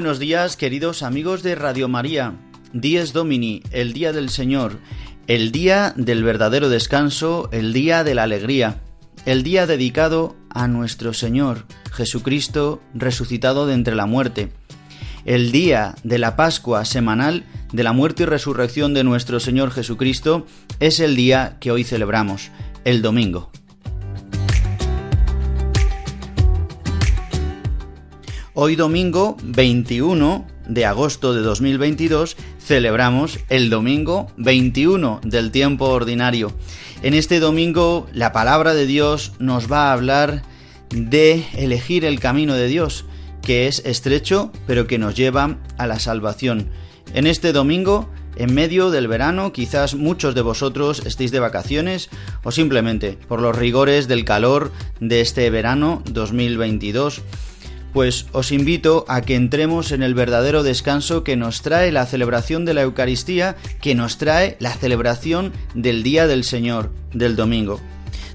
Buenos días, queridos amigos de Radio María. Dies Domini, el día del Señor, el día del verdadero descanso, el día de la alegría, el día dedicado a nuestro Señor Jesucristo resucitado de entre la muerte, el día de la Pascua semanal de la muerte y resurrección de nuestro Señor Jesucristo, es el día que hoy celebramos, el domingo. Hoy domingo 21 de agosto de 2022 celebramos el domingo 21 del tiempo ordinario. En este domingo la palabra de Dios nos va a hablar de elegir el camino de Dios, que es estrecho pero que nos lleva a la salvación. En este domingo en medio del verano, quizás muchos de vosotros estéis de vacaciones o simplemente por los rigores del calor de este verano 2022 pues os invito a que entremos en el verdadero descanso que nos trae la celebración de la Eucaristía, que nos trae la celebración del Día del Señor, del domingo.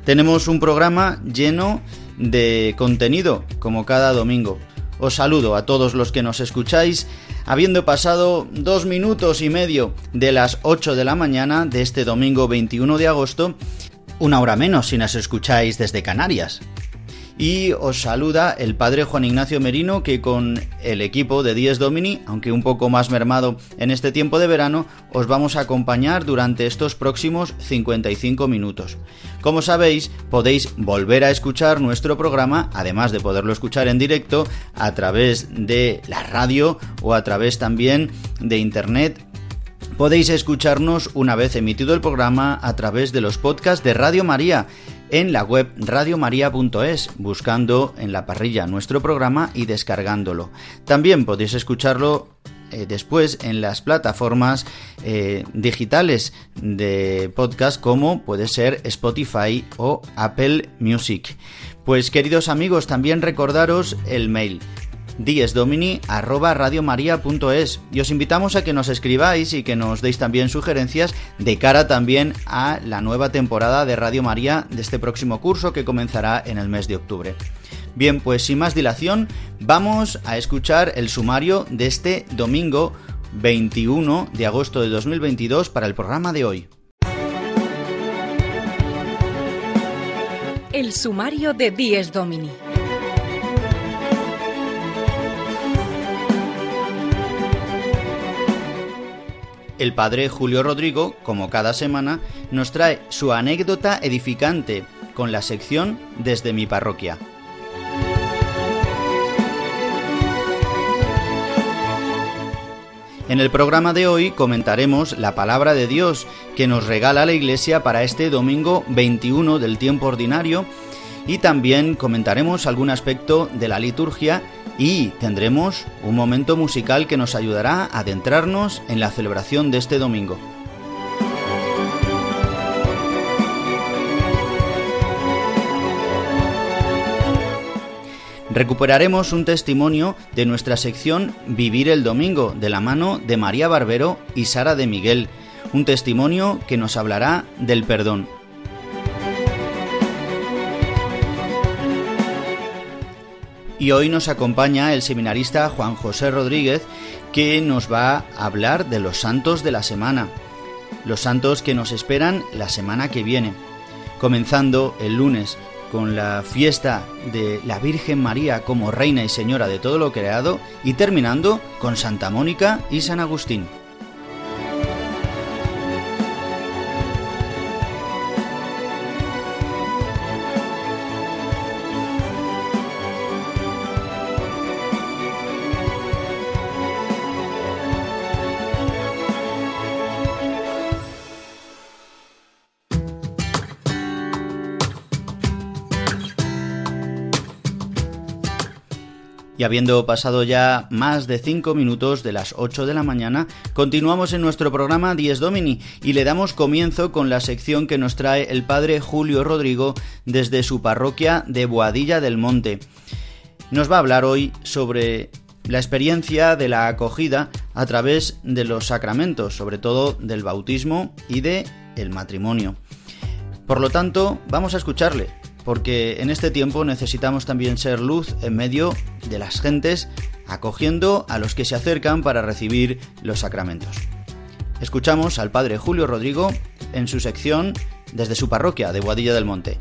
Tenemos un programa lleno de contenido, como cada domingo. Os saludo a todos los que nos escucháis, habiendo pasado dos minutos y medio de las 8 de la mañana de este domingo 21 de agosto, una hora menos si nos escucháis desde Canarias y os saluda el padre Juan Ignacio Merino que con el equipo de Dies Domini, aunque un poco más mermado en este tiempo de verano, os vamos a acompañar durante estos próximos 55 minutos. Como sabéis, podéis volver a escuchar nuestro programa, además de poderlo escuchar en directo, a través de la radio o a través también de internet Podéis escucharnos una vez emitido el programa a través de los podcasts de Radio María en la web radiomaria.es, buscando en la parrilla nuestro programa y descargándolo. También podéis escucharlo eh, después en las plataformas eh, digitales de podcast como puede ser Spotify o Apple Music. Pues queridos amigos, también recordaros el mail diesdomini@radiomaria.es y os invitamos a que nos escribáis y que nos deis también sugerencias de cara también a la nueva temporada de Radio María de este próximo curso que comenzará en el mes de octubre. Bien, pues sin más dilación, vamos a escuchar el sumario de este domingo 21 de agosto de 2022 para el programa de hoy. El sumario de Dies Domini. El padre Julio Rodrigo, como cada semana, nos trae su anécdota edificante con la sección Desde mi parroquia. En el programa de hoy comentaremos la palabra de Dios que nos regala la Iglesia para este domingo 21 del tiempo ordinario y también comentaremos algún aspecto de la liturgia y tendremos un momento musical que nos ayudará a adentrarnos en la celebración de este domingo. Recuperaremos un testimonio de nuestra sección Vivir el Domingo de la mano de María Barbero y Sara de Miguel, un testimonio que nos hablará del perdón. Y hoy nos acompaña el seminarista Juan José Rodríguez, que nos va a hablar de los santos de la semana, los santos que nos esperan la semana que viene, comenzando el lunes con la fiesta de la Virgen María como Reina y Señora de todo lo creado y terminando con Santa Mónica y San Agustín. Y habiendo pasado ya más de 5 minutos de las 8 de la mañana, continuamos en nuestro programa Dies Domini y le damos comienzo con la sección que nos trae el padre Julio Rodrigo desde su parroquia de Boadilla del Monte. Nos va a hablar hoy sobre la experiencia de la acogida a través de los sacramentos, sobre todo del bautismo y de el matrimonio. Por lo tanto, vamos a escucharle porque en este tiempo necesitamos también ser luz en medio de las gentes, acogiendo a los que se acercan para recibir los sacramentos. Escuchamos al Padre Julio Rodrigo en su sección desde su parroquia de Boadilla del Monte.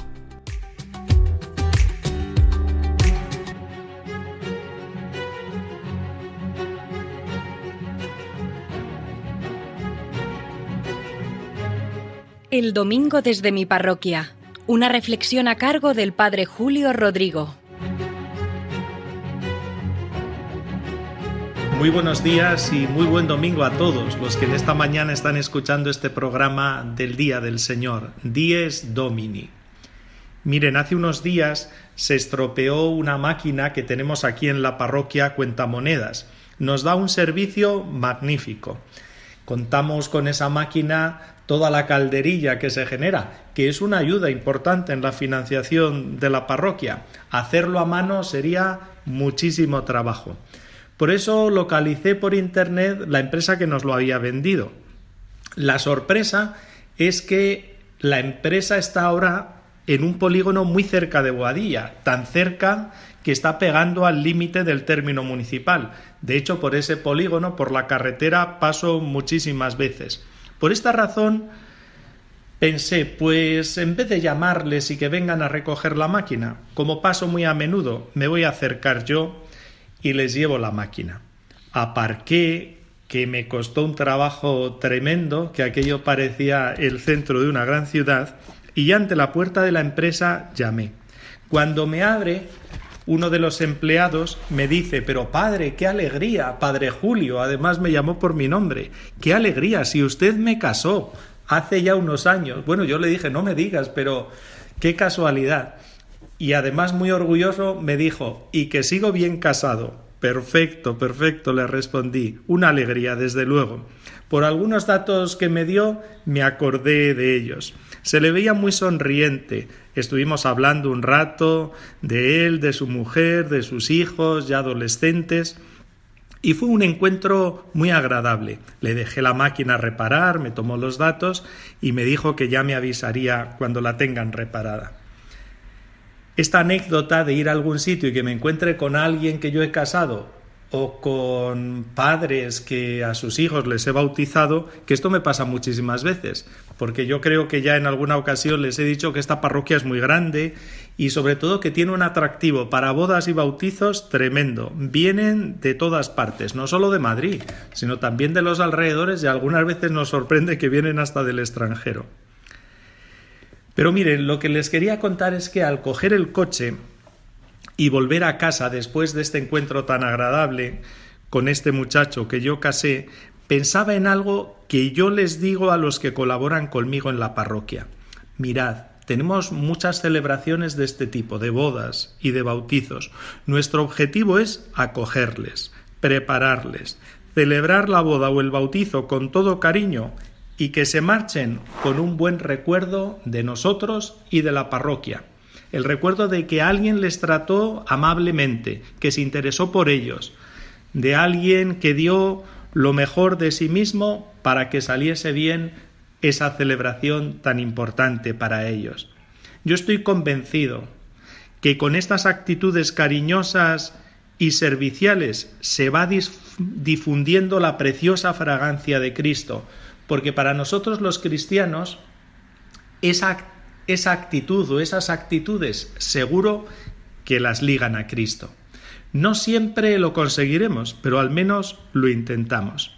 El domingo desde mi parroquia una reflexión a cargo del Padre Julio Rodrigo. Muy buenos días y muy buen domingo a todos los que en esta mañana están escuchando este programa del Día del Señor, Dies Domini. Miren, hace unos días se estropeó una máquina que tenemos aquí en la parroquia Cuentamonedas. Nos da un servicio magnífico. Contamos con esa máquina toda la calderilla que se genera, que es una ayuda importante en la financiación de la parroquia. Hacerlo a mano sería muchísimo trabajo. Por eso localicé por internet la empresa que nos lo había vendido. La sorpresa es que la empresa está ahora en un polígono muy cerca de Boadilla, tan cerca que está pegando al límite del término municipal. De hecho, por ese polígono, por la carretera, paso muchísimas veces. Por esta razón pensé, pues en vez de llamarles y que vengan a recoger la máquina, como paso muy a menudo, me voy a acercar yo y les llevo la máquina. Aparqué, que me costó un trabajo tremendo, que aquello parecía el centro de una gran ciudad, y ante la puerta de la empresa llamé. Cuando me abre, uno de los empleados me dice, pero padre, qué alegría, padre Julio, además me llamó por mi nombre, qué alegría, si usted me casó hace ya unos años. Bueno, yo le dije, no me digas, pero qué casualidad. Y además muy orgulloso me dijo, y que sigo bien casado. Perfecto, perfecto, le respondí. Una alegría, desde luego. Por algunos datos que me dio, me acordé de ellos. Se le veía muy sonriente. Estuvimos hablando un rato de él, de su mujer, de sus hijos, ya adolescentes. Y fue un encuentro muy agradable. Le dejé la máquina reparar, me tomó los datos y me dijo que ya me avisaría cuando la tengan reparada. Esta anécdota de ir a algún sitio y que me encuentre con alguien que yo he casado o con padres que a sus hijos les he bautizado, que esto me pasa muchísimas veces, porque yo creo que ya en alguna ocasión les he dicho que esta parroquia es muy grande y sobre todo que tiene un atractivo para bodas y bautizos tremendo. Vienen de todas partes, no solo de Madrid, sino también de los alrededores y algunas veces nos sorprende que vienen hasta del extranjero. Pero miren, lo que les quería contar es que al coger el coche y volver a casa después de este encuentro tan agradable con este muchacho que yo casé, pensaba en algo que yo les digo a los que colaboran conmigo en la parroquia. Mirad, tenemos muchas celebraciones de este tipo, de bodas y de bautizos. Nuestro objetivo es acogerles, prepararles, celebrar la boda o el bautizo con todo cariño y que se marchen con un buen recuerdo de nosotros y de la parroquia el recuerdo de que alguien les trató amablemente, que se interesó por ellos, de alguien que dio lo mejor de sí mismo para que saliese bien esa celebración tan importante para ellos. Yo estoy convencido que con estas actitudes cariñosas y serviciales se va difundiendo la preciosa fragancia de Cristo, porque para nosotros los cristianos esa esa actitud o esas actitudes seguro que las ligan a Cristo. No siempre lo conseguiremos, pero al menos lo intentamos.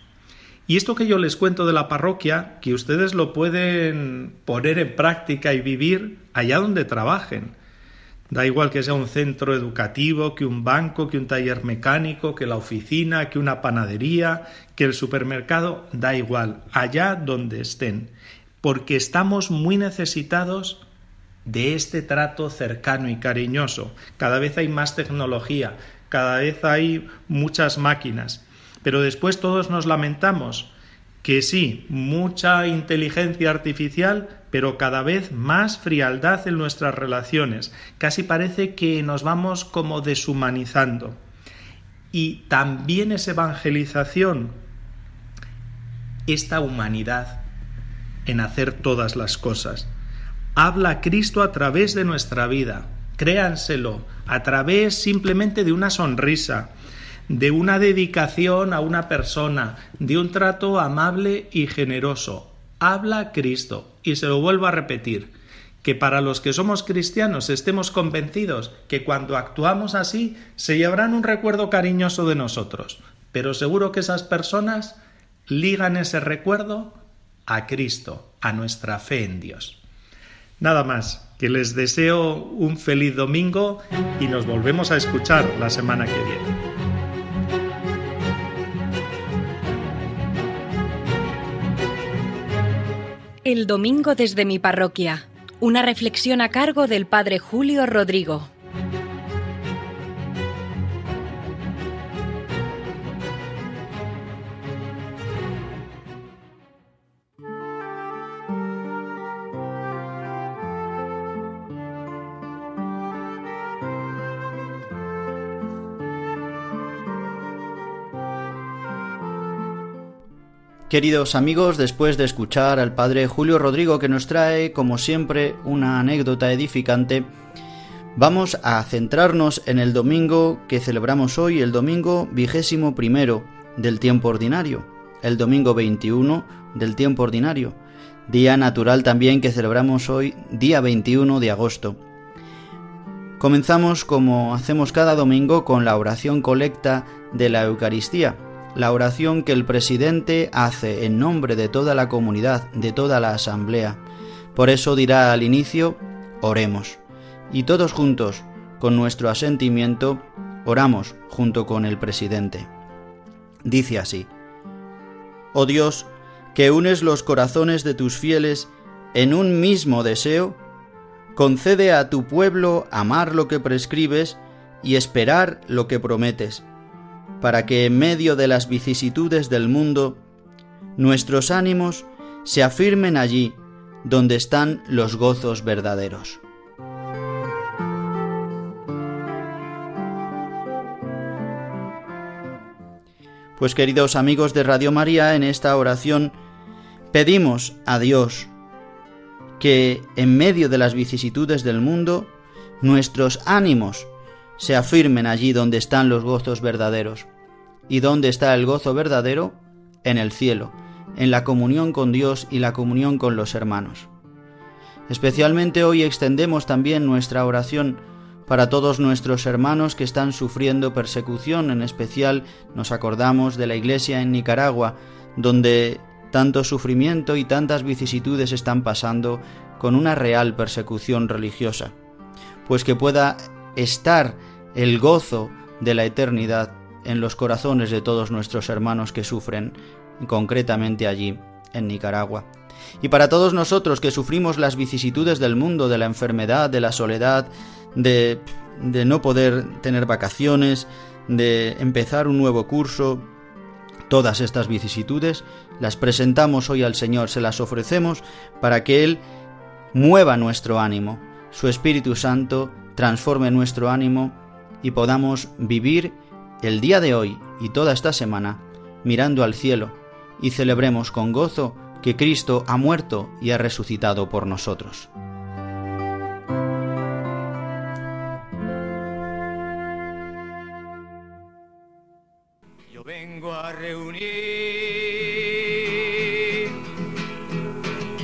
Y esto que yo les cuento de la parroquia, que ustedes lo pueden poner en práctica y vivir allá donde trabajen. Da igual que sea un centro educativo, que un banco, que un taller mecánico, que la oficina, que una panadería, que el supermercado, da igual, allá donde estén porque estamos muy necesitados de este trato cercano y cariñoso. Cada vez hay más tecnología, cada vez hay muchas máquinas. Pero después todos nos lamentamos que sí, mucha inteligencia artificial, pero cada vez más frialdad en nuestras relaciones. Casi parece que nos vamos como deshumanizando. Y también es evangelización esta humanidad en hacer todas las cosas. Habla Cristo a través de nuestra vida, créanselo, a través simplemente de una sonrisa, de una dedicación a una persona, de un trato amable y generoso. Habla Cristo. Y se lo vuelvo a repetir, que para los que somos cristianos estemos convencidos que cuando actuamos así se llevarán un recuerdo cariñoso de nosotros. Pero seguro que esas personas ligan ese recuerdo a Cristo, a nuestra fe en Dios. Nada más, que les deseo un feliz domingo y nos volvemos a escuchar la semana que viene. El domingo desde mi parroquia. Una reflexión a cargo del Padre Julio Rodrigo. Queridos amigos, después de escuchar al padre Julio Rodrigo que nos trae, como siempre, una anécdota edificante, vamos a centrarnos en el domingo que celebramos hoy, el domingo vigésimo primero del tiempo ordinario, el domingo 21 del tiempo ordinario, día natural también que celebramos hoy, día 21 de agosto. Comenzamos como hacemos cada domingo con la oración colecta de la Eucaristía la oración que el presidente hace en nombre de toda la comunidad, de toda la asamblea. Por eso dirá al inicio, oremos. Y todos juntos, con nuestro asentimiento, oramos junto con el presidente. Dice así, Oh Dios, que unes los corazones de tus fieles en un mismo deseo, concede a tu pueblo amar lo que prescribes y esperar lo que prometes para que en medio de las vicisitudes del mundo nuestros ánimos se afirmen allí donde están los gozos verdaderos. Pues queridos amigos de Radio María, en esta oración pedimos a Dios que en medio de las vicisitudes del mundo nuestros ánimos se afirmen allí donde están los gozos verdaderos. ¿Y dónde está el gozo verdadero? En el cielo, en la comunión con Dios y la comunión con los hermanos. Especialmente hoy extendemos también nuestra oración para todos nuestros hermanos que están sufriendo persecución, en especial nos acordamos de la iglesia en Nicaragua, donde tanto sufrimiento y tantas vicisitudes están pasando con una real persecución religiosa, pues que pueda estar el gozo de la eternidad en los corazones de todos nuestros hermanos que sufren, concretamente allí, en Nicaragua. Y para todos nosotros que sufrimos las vicisitudes del mundo, de la enfermedad, de la soledad, de, de no poder tener vacaciones, de empezar un nuevo curso, todas estas vicisitudes las presentamos hoy al Señor, se las ofrecemos para que Él mueva nuestro ánimo, su Espíritu Santo transforme nuestro ánimo y podamos vivir el día de hoy y toda esta semana mirando al cielo y celebremos con gozo que Cristo ha muerto y ha resucitado por nosotros. Yo vengo a reunir,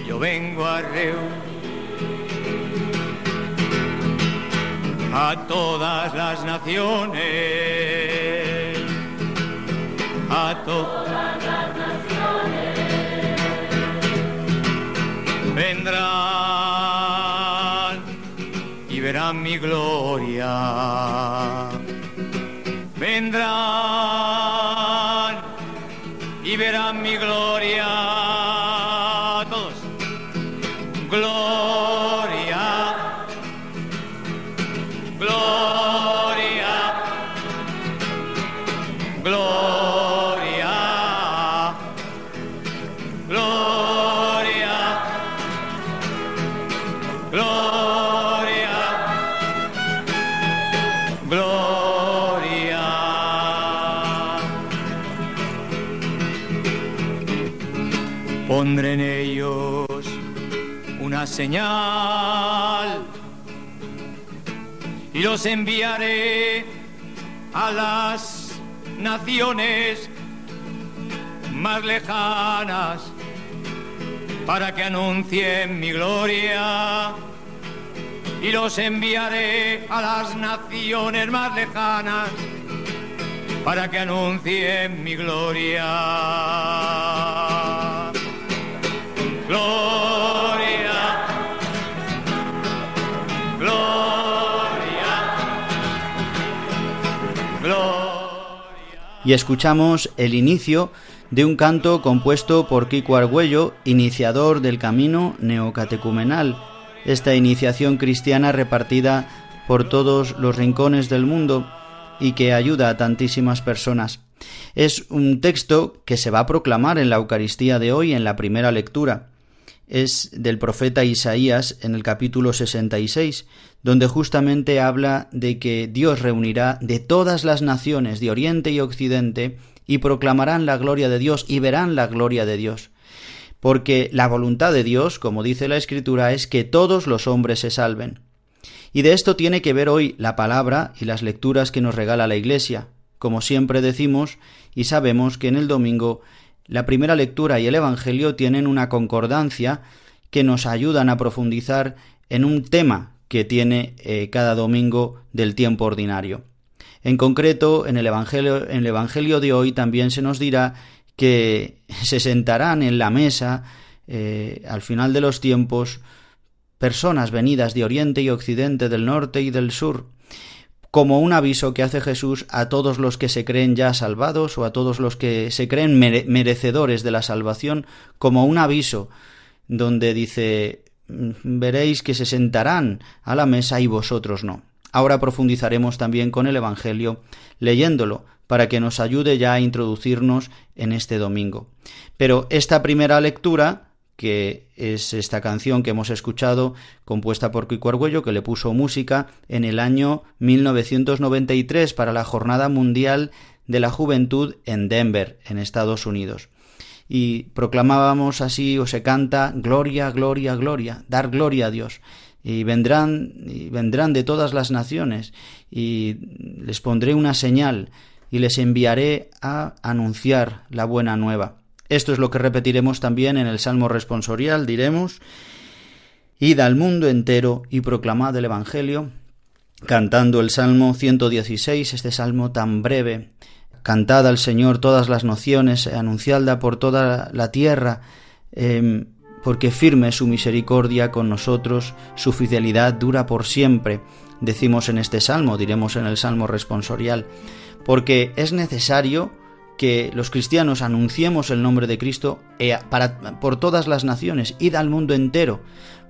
yo vengo a reunir a todas las naciones, a todas las naciones. Vendrán y verán mi gloria. Vendrán y verán mi gloria. Gloria. Pondré en ellos una señal y los enviaré a las naciones más lejanas para que anuncien mi gloria y los enviaré a las naciones más lejanas para que anuncien mi gloria. Gloria. Gloria. Gloria. Y escuchamos el inicio de un canto compuesto por Kiko Argüello, iniciador del camino neocatecumenal, esta iniciación cristiana repartida por todos los rincones del mundo y que ayuda a tantísimas personas. Es un texto que se va a proclamar en la Eucaristía de hoy en la primera lectura. Es del profeta Isaías en el capítulo 66, donde justamente habla de que Dios reunirá de todas las naciones de Oriente y Occidente y proclamarán la gloria de Dios y verán la gloria de Dios. Porque la voluntad de Dios, como dice la Escritura, es que todos los hombres se salven. Y de esto tiene que ver hoy la palabra y las lecturas que nos regala la Iglesia. Como siempre decimos y sabemos que en el domingo la primera lectura y el Evangelio tienen una concordancia que nos ayudan a profundizar en un tema que tiene eh, cada domingo del tiempo ordinario. En concreto, en el Evangelio, en el Evangelio de hoy también se nos dirá que se sentarán en la mesa eh, al final de los tiempos personas venidas de Oriente y Occidente, del norte y del sur, como un aviso que hace Jesús a todos los que se creen ya salvados o a todos los que se creen merecedores de la salvación, como un aviso donde dice mm, veréis que se sentarán a la mesa y vosotros no. Ahora profundizaremos también con el Evangelio leyéndolo para que nos ayude ya a introducirnos en este domingo. Pero esta primera lectura, que es esta canción que hemos escuchado, compuesta por Kiko Argüello, que le puso música en el año 1993 para la Jornada Mundial de la Juventud en Denver, en Estados Unidos y proclamábamos así o se canta gloria, gloria, gloria, dar gloria a Dios y vendrán vendrán de todas las naciones y les pondré una señal y les enviaré a anunciar la buena nueva. Esto es lo que repetiremos también en el Salmo responsorial, diremos Id al mundo entero y proclamad el Evangelio, cantando el Salmo 116, este salmo tan breve. Cantad al Señor todas las nociones, anunciadla por toda la tierra, eh, porque firme su misericordia con nosotros, su fidelidad dura por siempre, decimos en este salmo, diremos en el salmo responsorial, porque es necesario que los cristianos anunciemos el nombre de Cristo eh, para, por todas las naciones, id al mundo entero.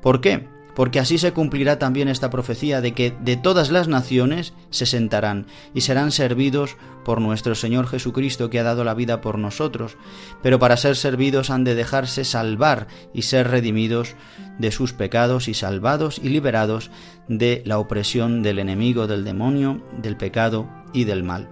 ¿Por qué? Porque así se cumplirá también esta profecía de que de todas las naciones se sentarán y serán servidos por nuestro Señor Jesucristo que ha dado la vida por nosotros, pero para ser servidos han de dejarse salvar y ser redimidos de sus pecados y salvados y liberados de la opresión del enemigo, del demonio, del pecado y del mal.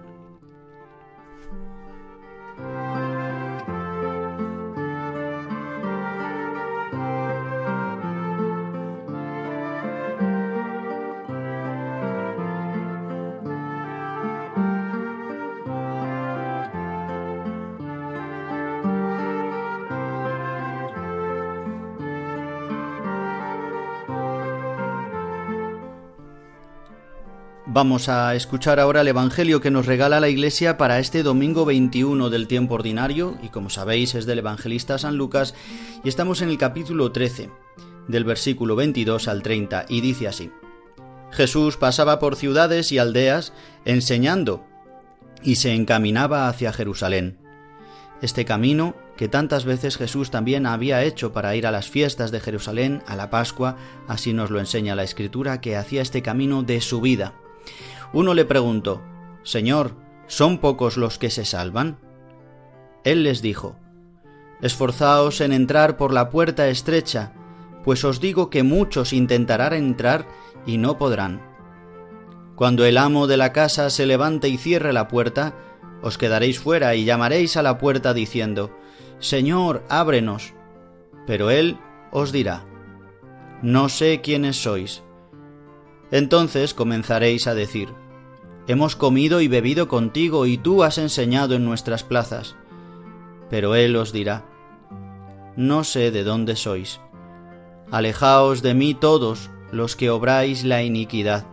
Vamos a escuchar ahora el Evangelio que nos regala la Iglesia para este domingo 21 del tiempo ordinario, y como sabéis es del evangelista San Lucas, y estamos en el capítulo 13, del versículo 22 al 30, y dice así, Jesús pasaba por ciudades y aldeas enseñando, y se encaminaba hacia Jerusalén. Este camino que tantas veces Jesús también había hecho para ir a las fiestas de Jerusalén, a la Pascua, así nos lo enseña la Escritura, que hacía este camino de su vida. Uno le preguntó, Señor, ¿son pocos los que se salvan? Él les dijo, Esforzaos en entrar por la puerta estrecha, pues os digo que muchos intentarán entrar y no podrán. Cuando el amo de la casa se levante y cierre la puerta, os quedaréis fuera y llamaréis a la puerta diciendo, Señor, ábrenos. Pero él os dirá, No sé quiénes sois. Entonces comenzaréis a decir, Hemos comido y bebido contigo y tú has enseñado en nuestras plazas. Pero él os dirá, No sé de dónde sois. Alejaos de mí todos los que obráis la iniquidad.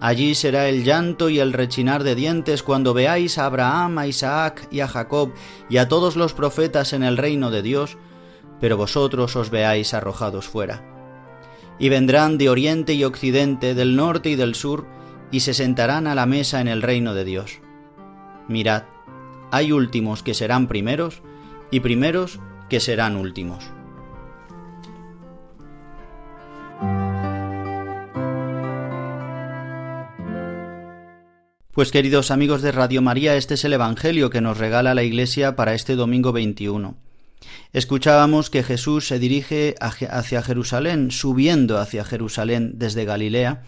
Allí será el llanto y el rechinar de dientes cuando veáis a Abraham, a Isaac y a Jacob y a todos los profetas en el reino de Dios, pero vosotros os veáis arrojados fuera. Y vendrán de oriente y occidente, del norte y del sur, y se sentarán a la mesa en el reino de Dios. Mirad, hay últimos que serán primeros, y primeros que serán últimos. Pues queridos amigos de Radio María, este es el Evangelio que nos regala la Iglesia para este domingo 21. Escuchábamos que Jesús se dirige hacia Jerusalén, subiendo hacia Jerusalén desde Galilea,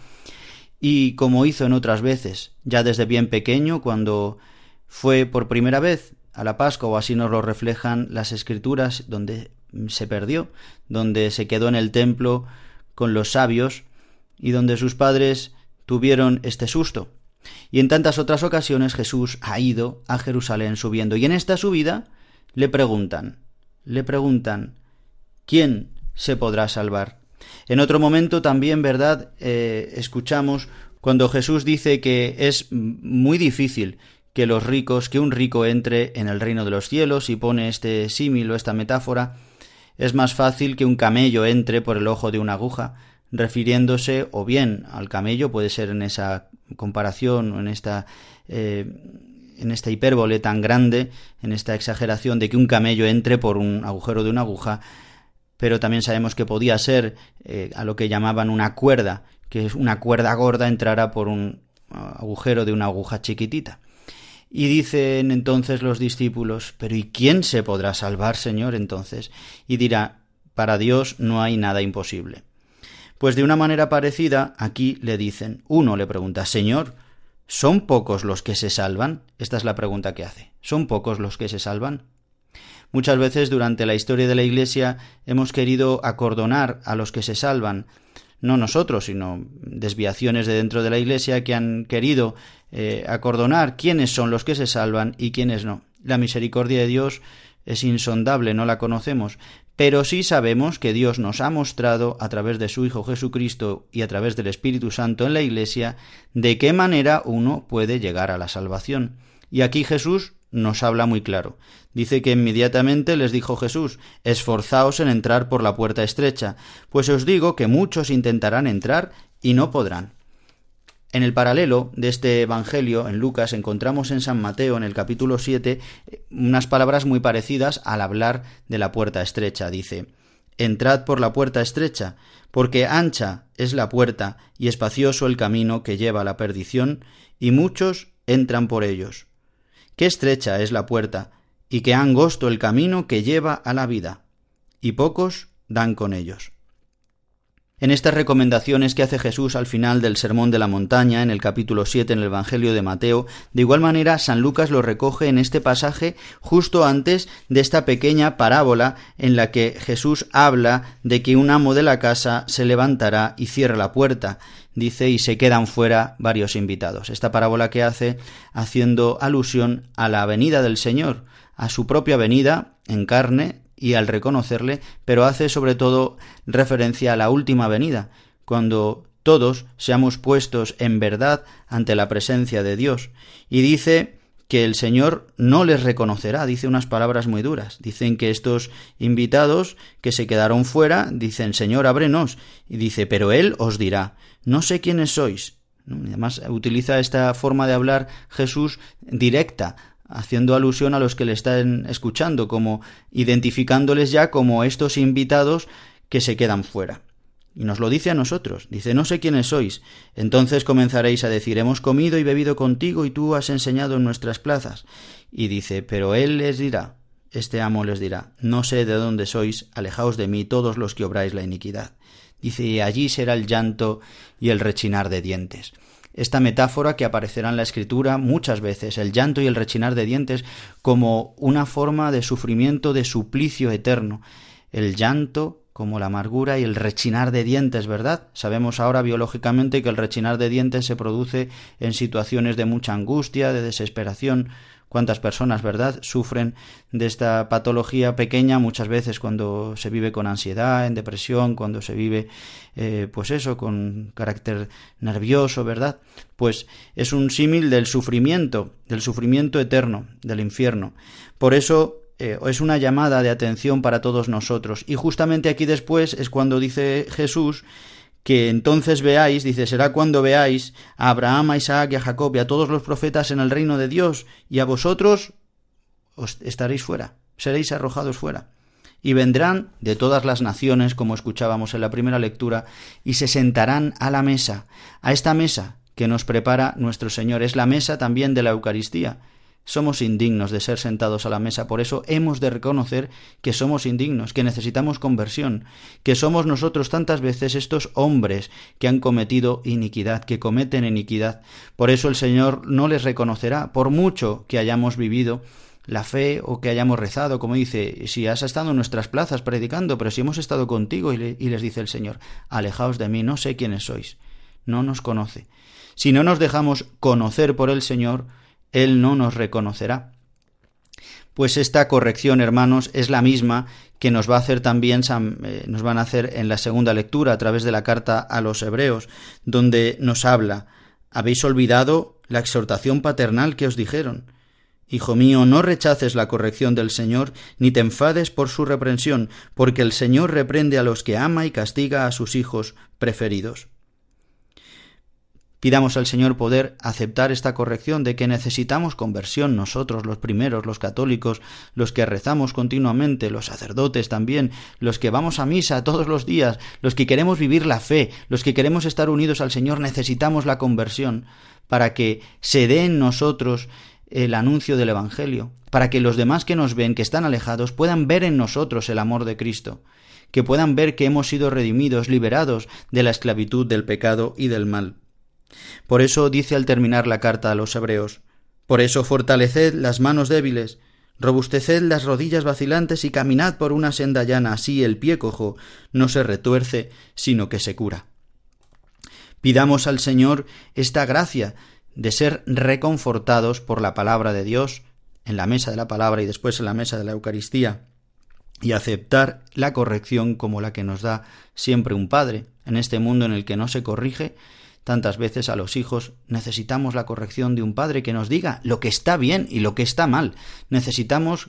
y como hizo en otras veces, ya desde bien pequeño, cuando fue por primera vez a la Pascua, o así nos lo reflejan las Escrituras, donde se perdió, donde se quedó en el templo con los sabios, y donde sus padres tuvieron este susto. Y en tantas otras ocasiones Jesús ha ido a Jerusalén subiendo. Y en esta subida le preguntan, le preguntan, ¿quién se podrá salvar? En otro momento también, ¿verdad? Eh, escuchamos cuando Jesús dice que es muy difícil que los ricos, que un rico entre en el reino de los cielos y pone este símil o esta metáfora, es más fácil que un camello entre por el ojo de una aguja, refiriéndose o bien al camello, puede ser en esa comparación o en esta eh, en esta hipérbole tan grande, en esta exageración de que un camello entre por un agujero de una aguja, pero también sabemos que podía ser eh, a lo que llamaban una cuerda, que es una cuerda gorda entrara por un agujero de una aguja chiquitita. Y dicen entonces los discípulos, pero ¿y quién se podrá salvar, Señor, entonces? Y dirá, para Dios no hay nada imposible. Pues de una manera parecida, aquí le dicen, uno le pregunta, Señor, ¿son pocos los que se salvan? Esta es la pregunta que hace. ¿Son pocos los que se salvan? Muchas veces durante la historia de la Iglesia hemos querido acordonar a los que se salvan, no nosotros, sino desviaciones de dentro de la Iglesia que han querido eh, acordonar quiénes son los que se salvan y quiénes no. La misericordia de Dios es insondable, no la conocemos, pero sí sabemos que Dios nos ha mostrado a través de su Hijo Jesucristo y a través del Espíritu Santo en la Iglesia de qué manera uno puede llegar a la salvación. Y aquí Jesús nos habla muy claro. Dice que inmediatamente les dijo Jesús, esforzaos en entrar por la puerta estrecha, pues os digo que muchos intentarán entrar y no podrán. En el paralelo de este Evangelio, en Lucas, encontramos en San Mateo, en el capítulo 7, unas palabras muy parecidas al hablar de la puerta estrecha. Dice, Entrad por la puerta estrecha, porque ancha es la puerta y espacioso el camino que lleva a la perdición, y muchos entran por ellos. Qué estrecha es la puerta, y qué angosto el camino que lleva a la vida, y pocos dan con ellos. En estas recomendaciones que hace Jesús al final del Sermón de la Montaña, en el capítulo 7 en el Evangelio de Mateo, de igual manera San Lucas lo recoge en este pasaje justo antes de esta pequeña parábola en la que Jesús habla de que un amo de la casa se levantará y cierra la puerta, dice, y se quedan fuera varios invitados. Esta parábola que hace haciendo alusión a la venida del Señor, a su propia venida en carne, y al reconocerle, pero hace sobre todo referencia a la última venida, cuando todos seamos puestos en verdad ante la presencia de Dios. Y dice que el Señor no les reconocerá, dice unas palabras muy duras. Dicen que estos invitados que se quedaron fuera, dicen, Señor, ábrenos. Y dice, pero Él os dirá, no sé quiénes sois. Además, utiliza esta forma de hablar Jesús directa, haciendo alusión a los que le están escuchando, como identificándoles ya como estos invitados que se quedan fuera. Y nos lo dice a nosotros, dice, no sé quiénes sois. Entonces comenzaréis a decir, hemos comido y bebido contigo y tú has enseñado en nuestras plazas. Y dice, pero él les dirá, este amo les dirá, no sé de dónde sois, alejaos de mí todos los que obráis la iniquidad. Dice, y allí será el llanto y el rechinar de dientes. Esta metáfora que aparecerá en la escritura muchas veces, el llanto y el rechinar de dientes como una forma de sufrimiento, de suplicio eterno. El llanto como la amargura y el rechinar de dientes, ¿verdad? Sabemos ahora biológicamente que el rechinar de dientes se produce en situaciones de mucha angustia, de desesperación, cuántas personas, ¿verdad?, sufren de esta patología pequeña muchas veces cuando se vive con ansiedad, en depresión, cuando se vive, eh, pues eso, con carácter nervioso, ¿verdad? Pues es un símil del sufrimiento, del sufrimiento eterno, del infierno. Por eso eh, es una llamada de atención para todos nosotros. Y justamente aquí después es cuando dice Jesús que entonces veáis, dice, será cuando veáis a Abraham, a Isaac y a Jacob y a todos los profetas en el reino de Dios, y a vosotros os estaréis fuera, seréis arrojados fuera. Y vendrán de todas las naciones, como escuchábamos en la primera lectura, y se sentarán a la mesa, a esta mesa que nos prepara nuestro Señor. Es la mesa también de la Eucaristía. Somos indignos de ser sentados a la mesa, por eso hemos de reconocer que somos indignos, que necesitamos conversión, que somos nosotros tantas veces estos hombres que han cometido iniquidad, que cometen iniquidad. Por eso el Señor no les reconocerá, por mucho que hayamos vivido la fe o que hayamos rezado, como dice, si has estado en nuestras plazas predicando, pero si hemos estado contigo, y, les dice el Señor, alejaos de mí, no sé quiénes sois, no nos conoce. Si no nos dejamos conocer por el Señor, él no nos reconocerá. Pues esta corrección, hermanos, es la misma que nos va a hacer también, eh, nos van a hacer en la segunda lectura a través de la carta a los hebreos, donde nos habla, habéis olvidado la exhortación paternal que os dijeron. Hijo mío, no rechaces la corrección del Señor, ni te enfades por su reprensión, porque el Señor reprende a los que ama y castiga a sus hijos preferidos. Pidamos al Señor poder aceptar esta corrección de que necesitamos conversión nosotros, los primeros, los católicos, los que rezamos continuamente, los sacerdotes también, los que vamos a misa todos los días, los que queremos vivir la fe, los que queremos estar unidos al Señor, necesitamos la conversión para que se dé en nosotros el anuncio del Evangelio, para que los demás que nos ven, que están alejados, puedan ver en nosotros el amor de Cristo, que puedan ver que hemos sido redimidos, liberados de la esclavitud del pecado y del mal. Por eso dice al terminar la carta a los hebreos, Por eso fortaleced las manos débiles, robusteced las rodillas vacilantes y caminad por una senda llana, así el pie cojo no se retuerce, sino que se cura. Pidamos al Señor esta gracia de ser reconfortados por la palabra de Dios, en la mesa de la palabra y después en la mesa de la Eucaristía, y aceptar la corrección como la que nos da siempre un padre en este mundo en el que no se corrige Tantas veces a los hijos necesitamos la corrección de un padre que nos diga lo que está bien y lo que está mal. Necesitamos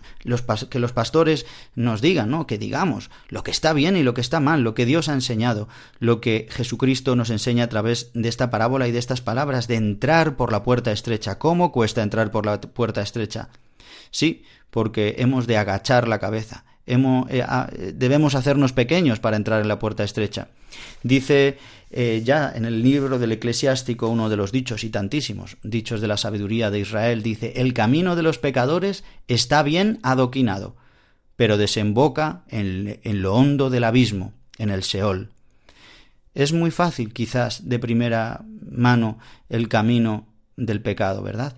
que los pastores nos digan, ¿no? Que digamos lo que está bien y lo que está mal, lo que Dios ha enseñado, lo que Jesucristo nos enseña a través de esta parábola y de estas palabras, de entrar por la puerta estrecha. ¿Cómo cuesta entrar por la puerta estrecha? Sí, porque hemos de agachar la cabeza. Eh, debemos hacernos pequeños para entrar en la puerta estrecha. Dice eh, ya en el libro del eclesiástico uno de los dichos y tantísimos dichos de la sabiduría de Israel dice el camino de los pecadores está bien adoquinado pero desemboca en, en lo hondo del abismo en el Seol es muy fácil quizás de primera mano el camino del pecado verdad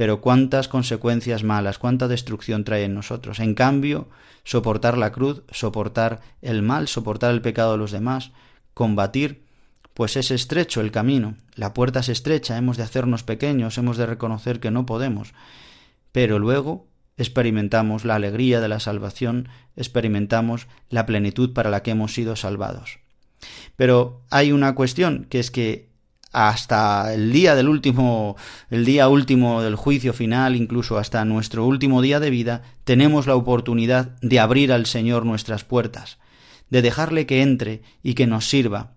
pero cuántas consecuencias malas, cuánta destrucción trae en nosotros. En cambio, soportar la cruz, soportar el mal, soportar el pecado de los demás, combatir pues es estrecho el camino, la puerta es estrecha, hemos de hacernos pequeños, hemos de reconocer que no podemos, pero luego experimentamos la alegría de la salvación, experimentamos la plenitud para la que hemos sido salvados. Pero hay una cuestión, que es que hasta el día del último, el día último del juicio final, incluso hasta nuestro último día de vida, tenemos la oportunidad de abrir al Señor nuestras puertas, de dejarle que entre y que nos sirva,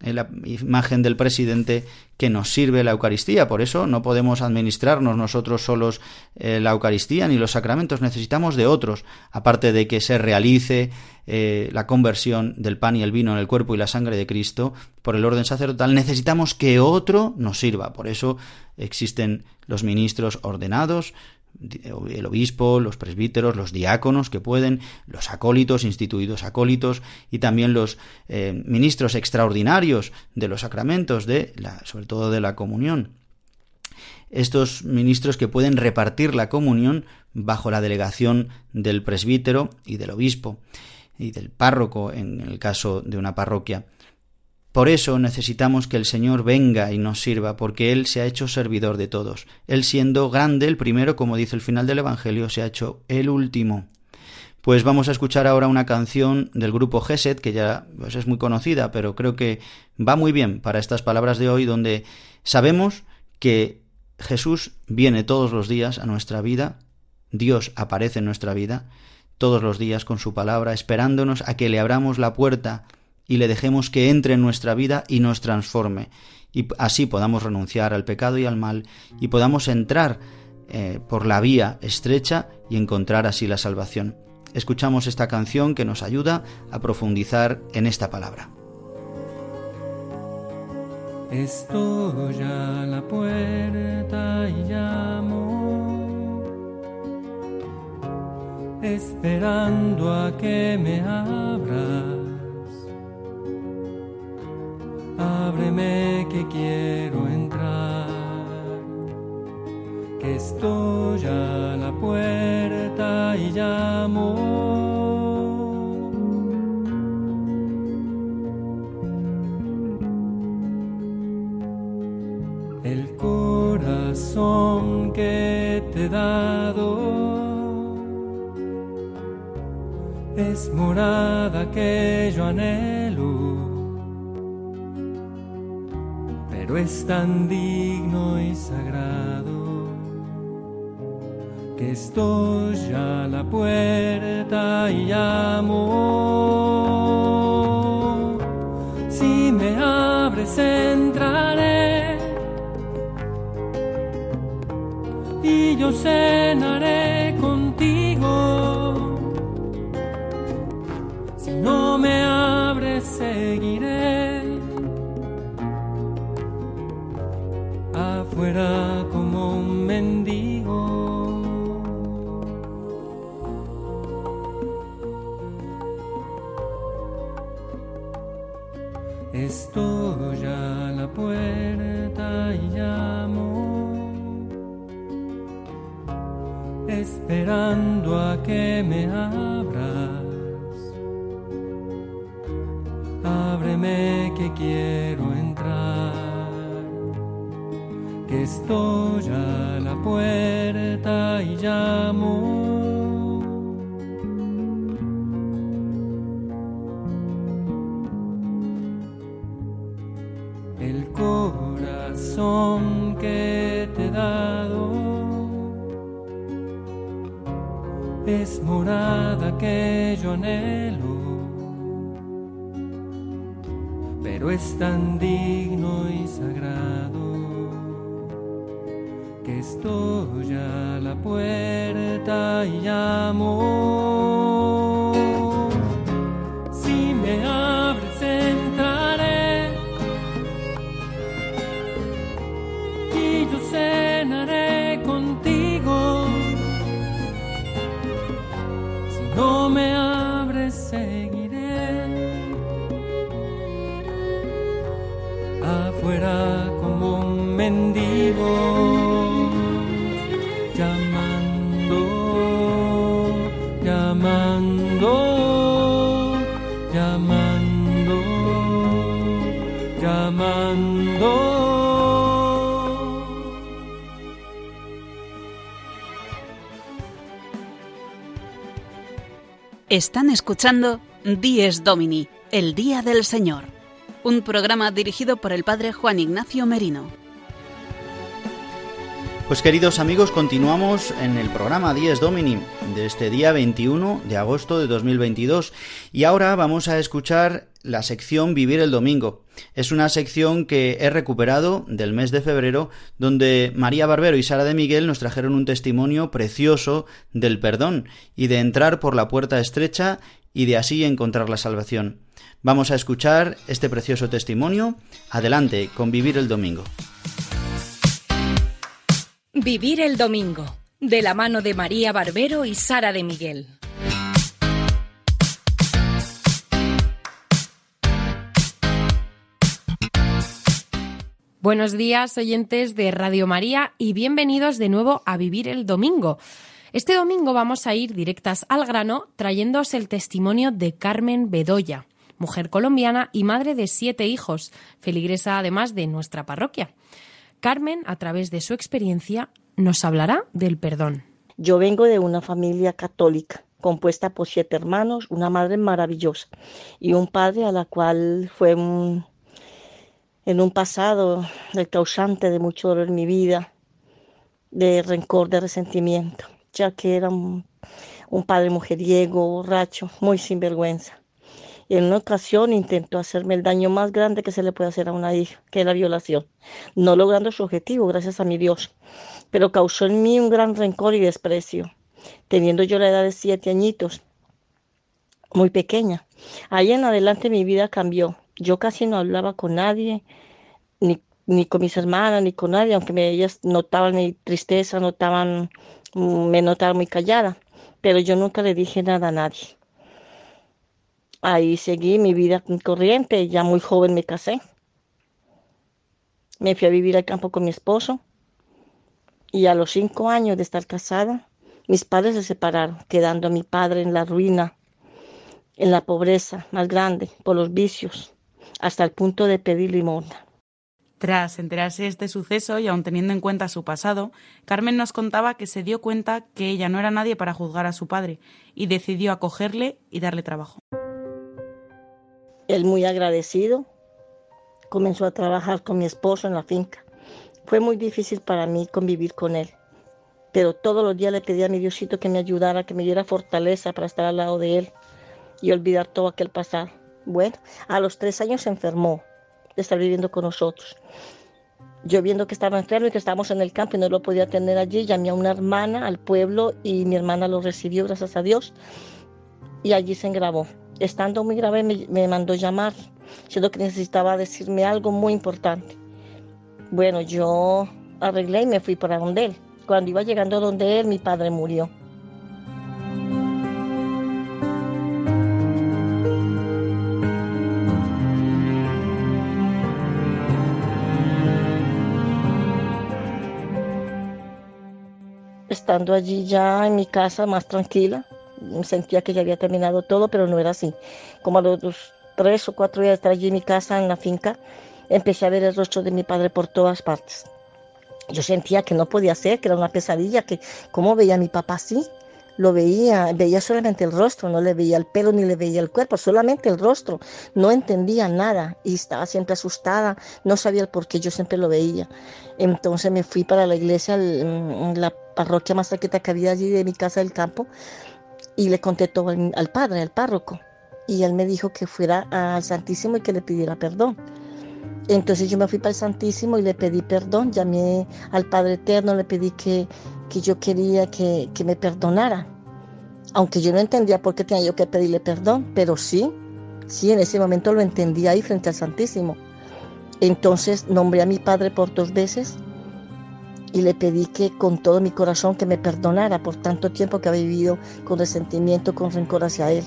la imagen del presidente que nos sirve la Eucaristía. Por eso no podemos administrarnos nosotros solos eh, la Eucaristía ni los sacramentos, necesitamos de otros, aparte de que se realice eh, la conversión del pan y el vino en el cuerpo y la sangre de Cristo por el orden sacerdotal, necesitamos que otro nos sirva. Por eso existen los ministros ordenados, el obispo, los presbíteros, los diáconos que pueden, los acólitos, instituidos acólitos y también los eh, ministros extraordinarios de los sacramentos, de la, sobre todo de la comunión. Estos ministros que pueden repartir la comunión bajo la delegación del presbítero y del obispo y del párroco en el caso de una parroquia. Por eso necesitamos que el Señor venga y nos sirva, porque Él se ha hecho servidor de todos. Él siendo grande, el primero, como dice el final del Evangelio, se ha hecho el último. Pues vamos a escuchar ahora una canción del grupo Geset, que ya pues, es muy conocida, pero creo que va muy bien para estas palabras de hoy, donde sabemos que Jesús viene todos los días a nuestra vida, Dios aparece en nuestra vida, todos los días con su palabra, esperándonos a que le abramos la puerta y le dejemos que entre en nuestra vida y nos transforme, y así podamos renunciar al pecado y al mal, y podamos entrar eh, por la vía estrecha y encontrar así la salvación. Escuchamos esta canción que nos ayuda a profundizar en esta palabra. Estoy a la puerta y llamo, esperando a que me abra ábreme que quiero entrar, que estoy a la puerta y llamo. El corazón que te he dado es morada que yo anhelo es tan digno y sagrado que estoy a la puerta y llamo. Si me abres entraré y yo cenaré contigo. Si no me fuera como un mendigo. Estoy a la puerta y llamo, esperando a que me abras. Ábreme que quiero estoy a la puerta y llamo. El corazón que te he dado es morada que yo anhelo, pero es tan digno estoy a la puerta y llamo. Están escuchando Dies Domini, el Día del Señor, un programa dirigido por el Padre Juan Ignacio Merino. Pues queridos amigos, continuamos en el programa Dies Domini de este día 21 de agosto de 2022 y ahora vamos a escuchar la sección Vivir el Domingo. Es una sección que he recuperado del mes de febrero, donde María Barbero y Sara de Miguel nos trajeron un testimonio precioso del perdón y de entrar por la puerta estrecha y de así encontrar la salvación. Vamos a escuchar este precioso testimonio. Adelante con Vivir el Domingo. Vivir el Domingo de la mano de María Barbero y Sara de Miguel. Buenos días, oyentes de Radio María, y bienvenidos de nuevo a Vivir el Domingo. Este domingo vamos a ir directas al grano trayéndoos el testimonio de Carmen Bedoya, mujer colombiana y madre de siete hijos, feligresa además de nuestra parroquia. Carmen, a través de su experiencia, nos hablará del perdón. Yo vengo de una familia católica compuesta por siete hermanos, una madre maravillosa y un padre a la cual fue un en un pasado el causante de mucho dolor en mi vida, de rencor, de resentimiento, ya que era un, padre mujeriego, borracho, muy sinvergüenza. Y en una ocasión intentó hacerme el daño más grande que se le puede hacer a una hija, que es la violación, no logrando su objetivo, gracias a mi Dios, pero causó en mí un gran rencor y desprecio, teniendo yo la edad de siete añitos, muy pequeña. Ahí en adelante mi vida cambió. Yo casi no hablaba con nadie, ni, con mis hermanas, ni con nadie, aunque ellas notaban mi tristeza, notaban, mm, me notaban muy callada, pero yo nunca le dije nada a nadie. Ahí seguí mi vida corriente, ya muy joven me casé. Me fui a vivir al campo con mi esposo y a los cinco años de estar casada, mis padres se separaron, quedando a mi padre en la ruina, en la pobreza más grande, por los vicios, hasta el punto de pedir limosna. Tras enterarse de este suceso y aun teniendo en cuenta su pasado, Carmen nos contaba que se dio cuenta que ella no era nadie para juzgar a su padre y decidió acogerle y darle trabajo. Él muy agradecido comenzó a trabajar con mi esposo en la finca. Fue muy difícil para mí convivir con él, pero todos los días le pedía a mi Diosito que me ayudara, que me diera fortaleza para estar al lado de él y olvidar todo aquel pasado. Bueno, a los tres años se enfermó de estar viviendo con nosotros. Yo viendo que estaba enfermo y que estábamos en el campo y no lo podía tener allí, llamé a una hermana al pueblo y mi hermana lo recibió, gracias a Dios, y allí se grabó. Estando muy grave me, me mandó llamar, siendo que necesitaba decirme algo muy importante. Bueno, yo arreglé y me fui para donde él. Cuando iba llegando donde él, mi padre murió. Estando allí ya en mi casa más tranquila, sentía que ya había terminado todo, pero no era así. Como a los tres o cuatro días de estar allí en mi casa, en la finca, empecé a ver el rostro de mi padre por todas partes. Yo sentía que no podía ser, que era una pesadilla, que cómo veía a mi papá así, lo veía, veía solamente el rostro, no le veía el pelo ni le veía el cuerpo, solamente el rostro. No entendía nada y estaba siempre asustada, no sabía el por qué, yo siempre lo veía. Entonces me fui para la iglesia, la parroquia más cerquita que había allí de mi casa del campo, y le conté todo al, padre, al párroco. Y él me dijo que fuera al Santísimo y que le pidiera perdón. Entonces yo me fui para el Santísimo y le pedí perdón, llamé al Padre Eterno, le pedí que, que yo quería que, que me perdonara. Aunque yo no entendía por qué tenía yo que pedirle perdón, pero sí, sí, en ese momento lo entendí ahí frente al Santísimo. Entonces nombré a mi padre por dos veces y le pedí que con todo mi corazón que me perdonara por tanto tiempo que había vivido con resentimiento, con rencor hacia él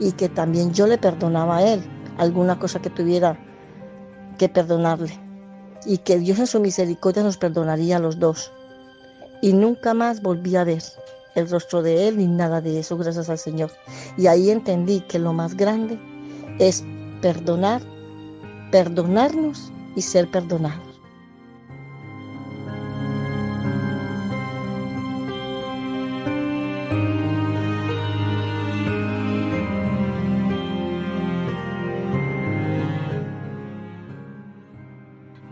y que también yo le perdonaba a él alguna cosa que tuviera que perdonarle y que Dios en su misericordia nos perdonaría a los dos y nunca más volví a ver el rostro de él ni nada de eso, gracias al Señor. Y ahí entendí que lo más grande es perdonar, perdonarnos y ser perdonados.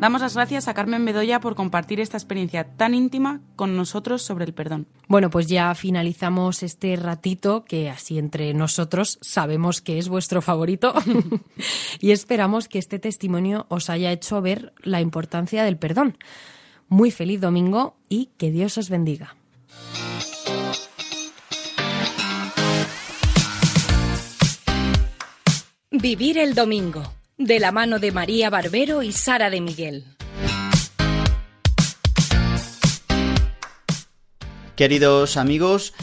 Damos las gracias a Carmen Bedoya por compartir esta experiencia tan íntima con nosotros sobre el perdón. Bueno, pues ya finalizamos este ratito que así entre nosotros sabemos que es vuestro favorito y esperamos que este testimonio os haya hecho ver la importancia del perdón. Muy feliz domingo y que Dios os bendiga. Vivir el domingo de la mano de María Barbero y Sara de Miguel. Queridos amigos,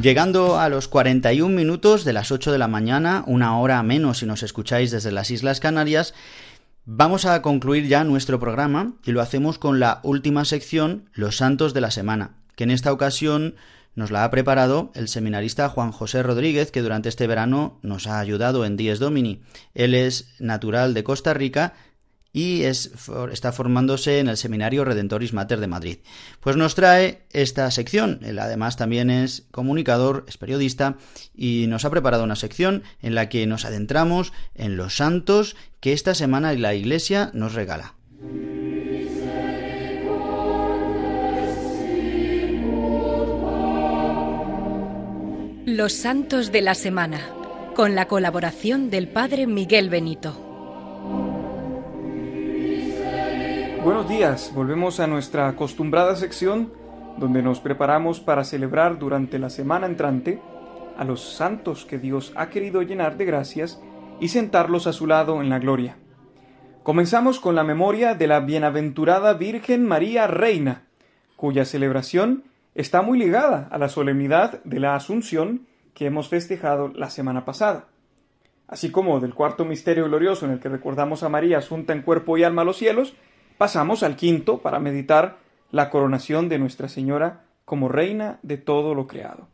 llegando a los 41 minutos de las 8 de la mañana, una hora menos si nos escucháis desde las Islas Canarias, vamos a concluir ya nuestro programa y lo hacemos con la última sección, Los Santos de la Semana, que en esta ocasión nos la ha preparado el seminarista Juan José Rodríguez, que durante este verano nos ha ayudado en Dies Domini. Él es natural de Costa Rica y es, está formándose en el Seminario Redentoris Mater de Madrid. Pues nos trae esta sección. Él además también es comunicador, es periodista y nos ha preparado una sección en la que nos adentramos en los santos que esta semana la Iglesia nos regala. Los santos de la semana, con la colaboración del Padre Miguel Benito. Buenos días, volvemos a nuestra acostumbrada sección donde nos preparamos para celebrar durante la semana entrante a los santos que Dios ha querido llenar de gracias y sentarlos a su lado en la gloria. Comenzamos con la memoria de la bienaventurada Virgen María Reina, cuya celebración está muy ligada a la solemnidad de la Asunción que hemos festejado la semana pasada. Así como del cuarto misterio glorioso en el que recordamos a María asunta en cuerpo y alma a los cielos, pasamos al quinto para meditar la coronación de Nuestra Señora como reina de todo lo creado.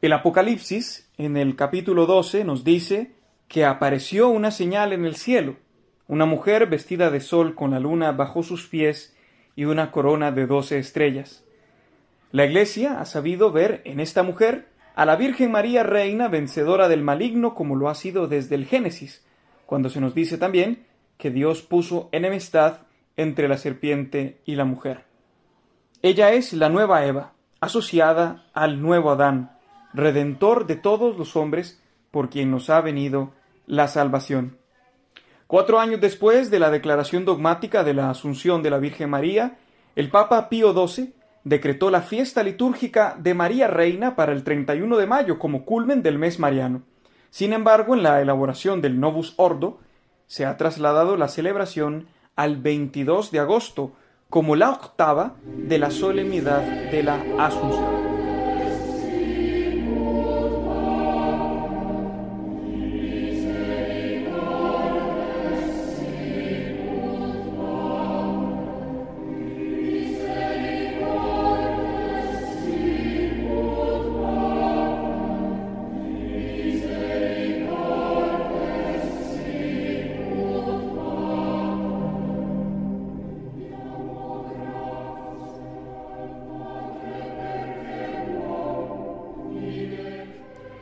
El Apocalipsis, en el capítulo 12, nos dice que apareció una señal en el cielo, una mujer vestida de sol con la luna bajo sus pies y una corona de doce estrellas. La Iglesia ha sabido ver en esta mujer a la Virgen María Reina vencedora del maligno como lo ha sido desde el Génesis, cuando se nos dice también que Dios puso enemistad entre la serpiente y la mujer. Ella es la nueva Eva, asociada al nuevo Adán, redentor de todos los hombres, por quien nos ha venido la salvación. Cuatro años después de la declaración dogmática de la Asunción de la Virgen María, el Papa Pío XII decretó la fiesta litúrgica de María Reina para el 31 de mayo como culmen del mes mariano. Sin embargo, en la elaboración del Novus Ordo, se ha trasladado la celebración al 22 de agosto como la octava de la solemnidad de la Asunción.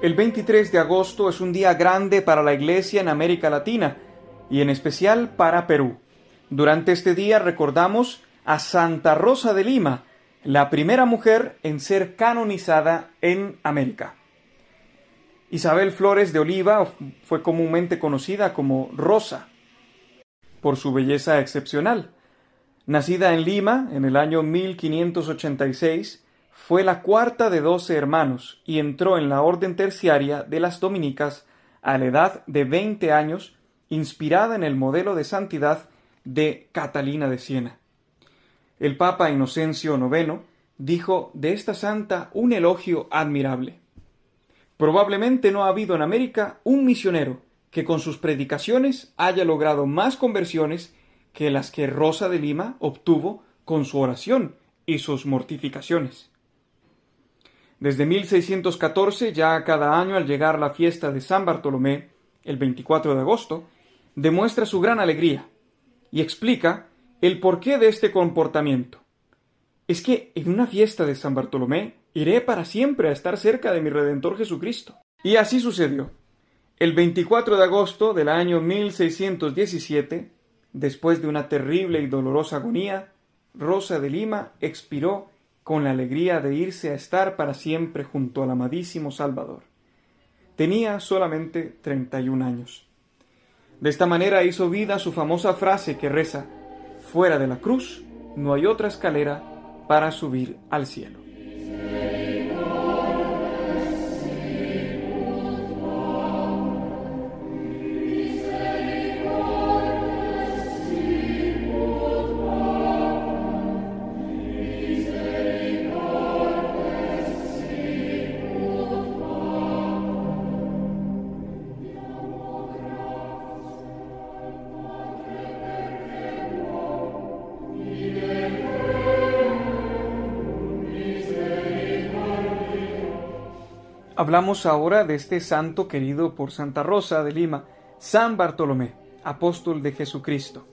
El 23 de agosto es un día grande para la Iglesia en América Latina y en especial para Perú. Durante este día recordamos a Santa Rosa de Lima, la primera mujer en ser canonizada en América. Isabel Flores de Oliva fue comúnmente conocida como Rosa por su belleza excepcional. Nacida en Lima en el año 1586, fue la cuarta de doce hermanos y entró en la orden terciaria de las dominicas a la edad de veinte años, inspirada en el modelo de santidad de Catalina de Siena. El Papa Inocencio IX dijo de esta santa un elogio admirable. Probablemente no ha habido en América un misionero que con sus predicaciones haya logrado más conversiones que las que Rosa de Lima obtuvo con su oración y sus mortificaciones. Desde 1614, ya cada año al llegar la fiesta de San Bartolomé, el 24 de agosto, demuestra su gran alegría y explica el porqué de este comportamiento. Es que en una fiesta de San Bartolomé iré para siempre a estar cerca de mi Redentor Jesucristo. Y así sucedió. El 24 de agosto del año 1617, después de una terrible y dolorosa agonía, Rosa de Lima expiró con la alegría de irse a estar para siempre junto al amadísimo Salvador. Tenía solamente 31 años. De esta manera hizo vida su famosa frase que reza, fuera de la cruz no hay otra escalera para subir al cielo. Hablamos ahora de este santo querido por Santa Rosa de Lima, San Bartolomé, apóstol de Jesucristo,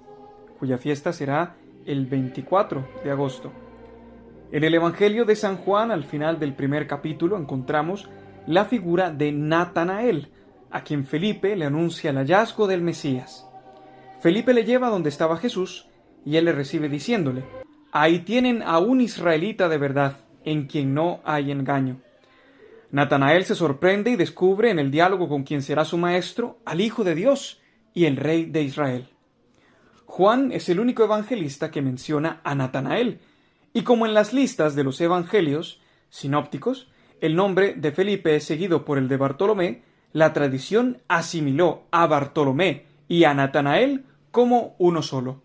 cuya fiesta será el 24 de agosto. En el Evangelio de San Juan, al final del primer capítulo, encontramos la figura de Natanael, a quien Felipe le anuncia el hallazgo del Mesías. Felipe le lleva donde estaba Jesús y él le recibe diciéndole, Ahí tienen a un israelita de verdad, en quien no hay engaño. Natanael se sorprende y descubre en el diálogo con quien será su maestro al Hijo de Dios y el Rey de Israel. Juan es el único evangelista que menciona a Natanael, y como en las listas de los evangelios sinópticos, el nombre de Felipe es seguido por el de Bartolomé, la tradición asimiló a Bartolomé y a Natanael como uno solo.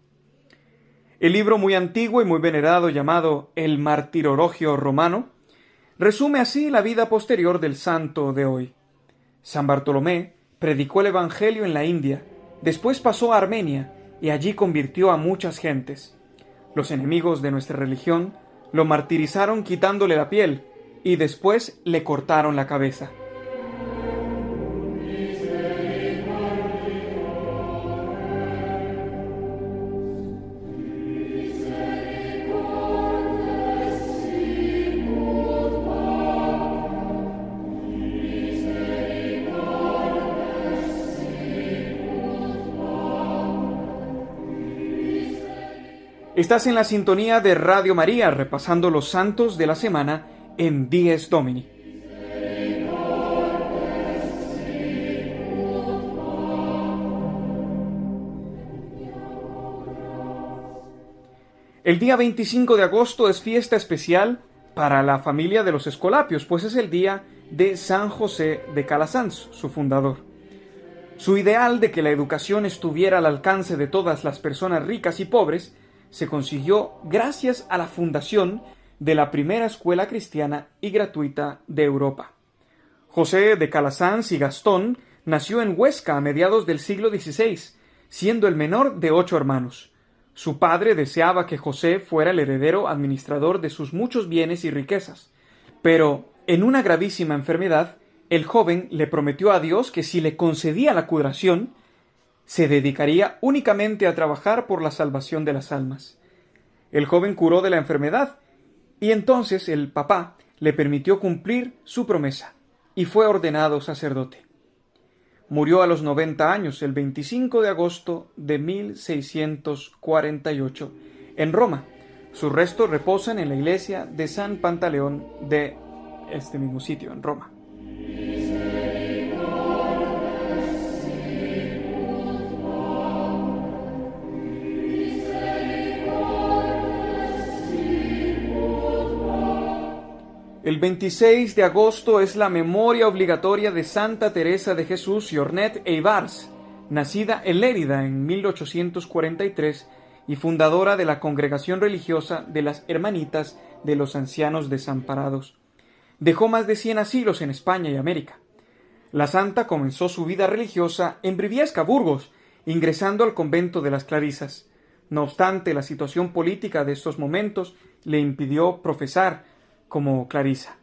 El libro muy antiguo y muy venerado llamado El Martirologio Romano Resume así la vida posterior del santo de hoy. San Bartolomé predicó el Evangelio en la India, después pasó a Armenia y allí convirtió a muchas gentes. Los enemigos de nuestra religión lo martirizaron quitándole la piel y después le cortaron la cabeza. Estás en la sintonía de Radio María, repasando los santos de la semana en Dies Domini. El día 25 de agosto es fiesta especial para la familia de los Escolapios, pues es el día de San José de Calasanz, su fundador. Su ideal de que la educación estuviera al alcance de todas las personas ricas y pobres se consiguió gracias a la fundación de la primera escuela cristiana y gratuita de Europa. José de Calasanz y Gastón nació en Huesca a mediados del siglo XVI, siendo el menor de ocho hermanos. Su padre deseaba que José fuera el heredero administrador de sus muchos bienes y riquezas, pero en una gravísima enfermedad, el joven le prometió a Dios que si le concedía la curación, se dedicaría únicamente a trabajar por la salvación de las almas. El joven curó de la enfermedad y entonces el papá le permitió cumplir su promesa y fue ordenado sacerdote. Murió a los 90 años el 25 de agosto de 1648 en Roma. Sus restos reposan en la iglesia de San Pantaleón de este mismo sitio, en Roma. El 26 de agosto es la memoria obligatoria de Santa Teresa de Jesús y Ornet Eivars, nacida en Lérida en 1843 y fundadora de la congregación religiosa de las Hermanitas de los Ancianos Desamparados. Dejó más de 100 asilos en España y América. La santa comenzó su vida religiosa en Briviesca, Burgos, ingresando al convento de las Clarisas. No obstante, la situación política de estos momentos le impidió profesar como Clarisa.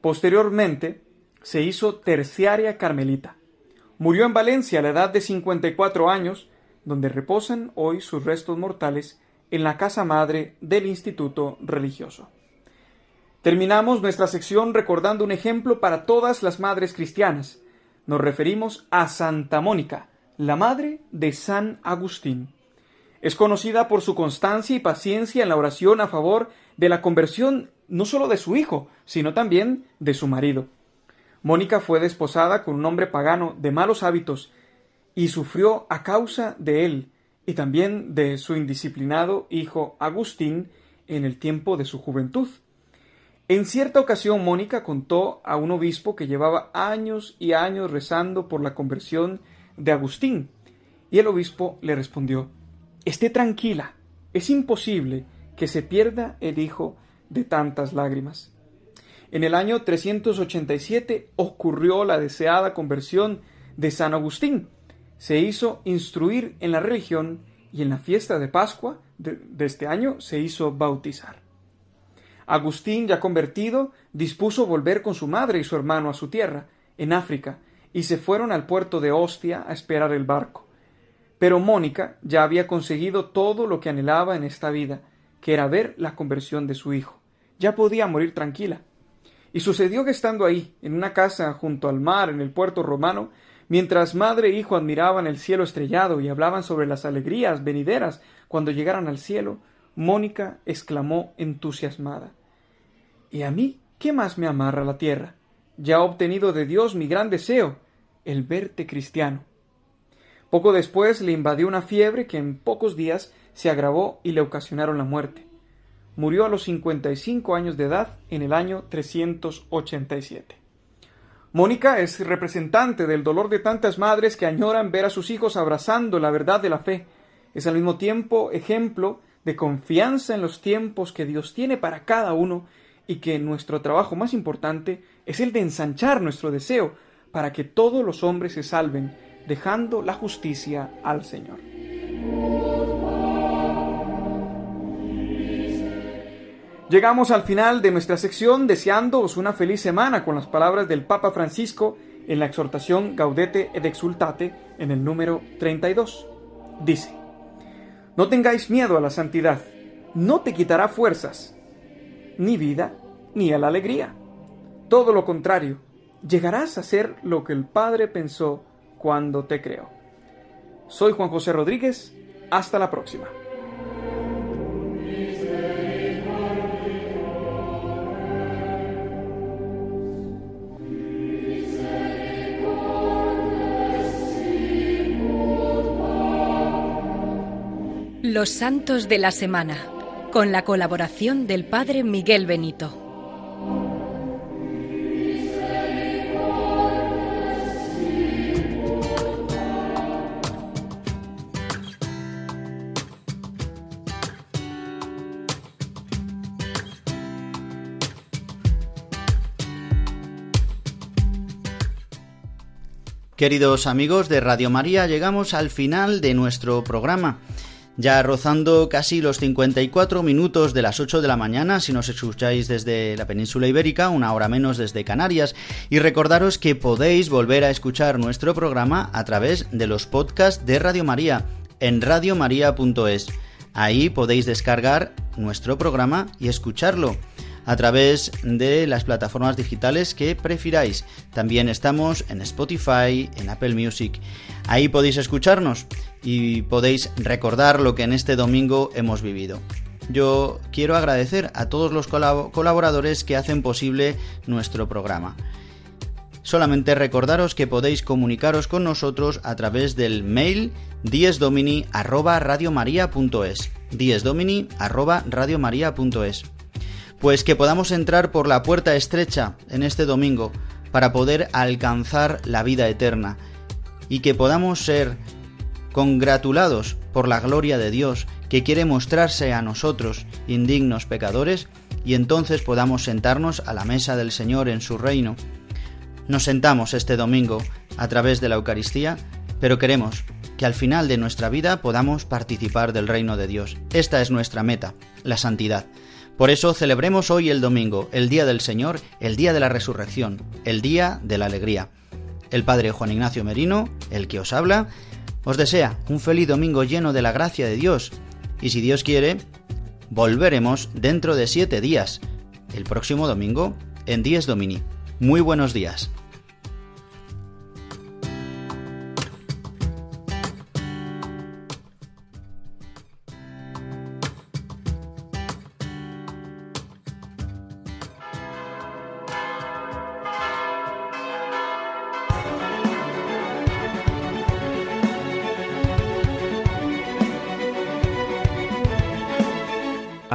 Posteriormente se hizo terciaria carmelita. Murió en Valencia a la edad de 54 años, donde reposan hoy sus restos mortales en la casa madre del Instituto Religioso. Terminamos nuestra sección recordando un ejemplo para todas las madres cristianas. Nos referimos a Santa Mónica, la madre de San Agustín. Es conocida por su constancia y paciencia en la oración a favor de la conversión no solo de su hijo, sino también de su marido. Mónica fue desposada con un hombre pagano de malos hábitos y sufrió a causa de él y también de su indisciplinado hijo Agustín en el tiempo de su juventud. En cierta ocasión Mónica contó a un obispo que llevaba años y años rezando por la conversión de Agustín, y el obispo le respondió Esté tranquila, es imposible que se pierda el hijo de tantas lágrimas. En el año 387 ocurrió la deseada conversión de San Agustín. Se hizo instruir en la religión y en la fiesta de Pascua de, este año se hizo bautizar. Agustín, ya convertido, dispuso volver con su madre y su hermano a su tierra, en África, y se fueron al puerto de Ostia a esperar el barco. Pero Mónica ya había conseguido todo lo que anhelaba en esta vida, que era ver la conversión de su hijo. Ya podía morir tranquila. Y sucedió que estando ahí, en una casa junto al mar en el puerto romano, mientras madre e hijo admiraban el cielo estrellado y hablaban sobre las alegrías venideras cuando llegaran al cielo, Mónica exclamó entusiasmada ¿Y a mí qué más me amarra la tierra? Ya he obtenido de Dios mi gran deseo, el verte cristiano. Poco después le invadió una fiebre que en pocos días se agravó y le ocasionaron la muerte. Murió a los 55 años de edad en el año 387. Mónica es representante del dolor de tantas madres que añoran ver a sus hijos abrazando la verdad de la fe. Es al mismo tiempo ejemplo de confianza en los tiempos que Dios tiene para cada uno y que nuestro trabajo más importante es el de ensanchar nuestro deseo para que todos los hombres se salven, dejando la justicia al Señor. Llegamos al final de nuestra sección deseándoos una feliz semana con las palabras del Papa Francisco en la exhortación Gaudete et Exultate en el número 32. Dice, No tengáis miedo a la santidad, no te quitará fuerzas, ni vida, ni a la alegría. Todo lo contrario, llegarás a ser lo que el Padre pensó cuando te creó. Soy Juan José Rodríguez, hasta la próxima. Los Santos de la Semana, con la colaboración del Padre Miguel Benito. Queridos amigos de Radio María, llegamos al final de nuestro programa. Ya rozando casi los 54 minutos de las 8 de la mañana, si nos escucháis desde la península ibérica, una hora menos desde Canarias, y recordaros que podéis volver a escuchar nuestro programa a través de los podcasts de Radio María en radiomaria.es. Ahí podéis descargar nuestro programa y escucharlo a través de las plataformas digitales que prefiráis. También estamos en Spotify, en Apple Music. Ahí podéis escucharnos y podéis recordar lo que en este domingo hemos vivido. Yo quiero agradecer a todos los colaboradores que hacen posible nuestro programa. Solamente recordaros que podéis comunicaros con nosotros a través del mail diesdomini@radiomaria.es. diesdomini@radiomaria.es pues que podamos entrar por la puerta estrecha en este domingo para poder alcanzar la vida eterna y que podamos ser congratulados por la gloria de Dios que quiere mostrarse a nosotros indignos pecadores y entonces podamos sentarnos a la mesa del Señor en su reino. Nos sentamos este domingo a través de la Eucaristía, pero queremos que al final de nuestra vida podamos participar del reino de Dios. Esta es nuestra meta, la santidad. Por eso celebremos hoy el domingo, el día del Señor, el día de la resurrección, el día de la alegría. El Padre Juan Ignacio Merino, el que os habla, os desea un feliz domingo lleno de la gracia de Dios y si Dios quiere, volveremos dentro de siete días, el próximo domingo, en Dies Domini. Muy buenos días.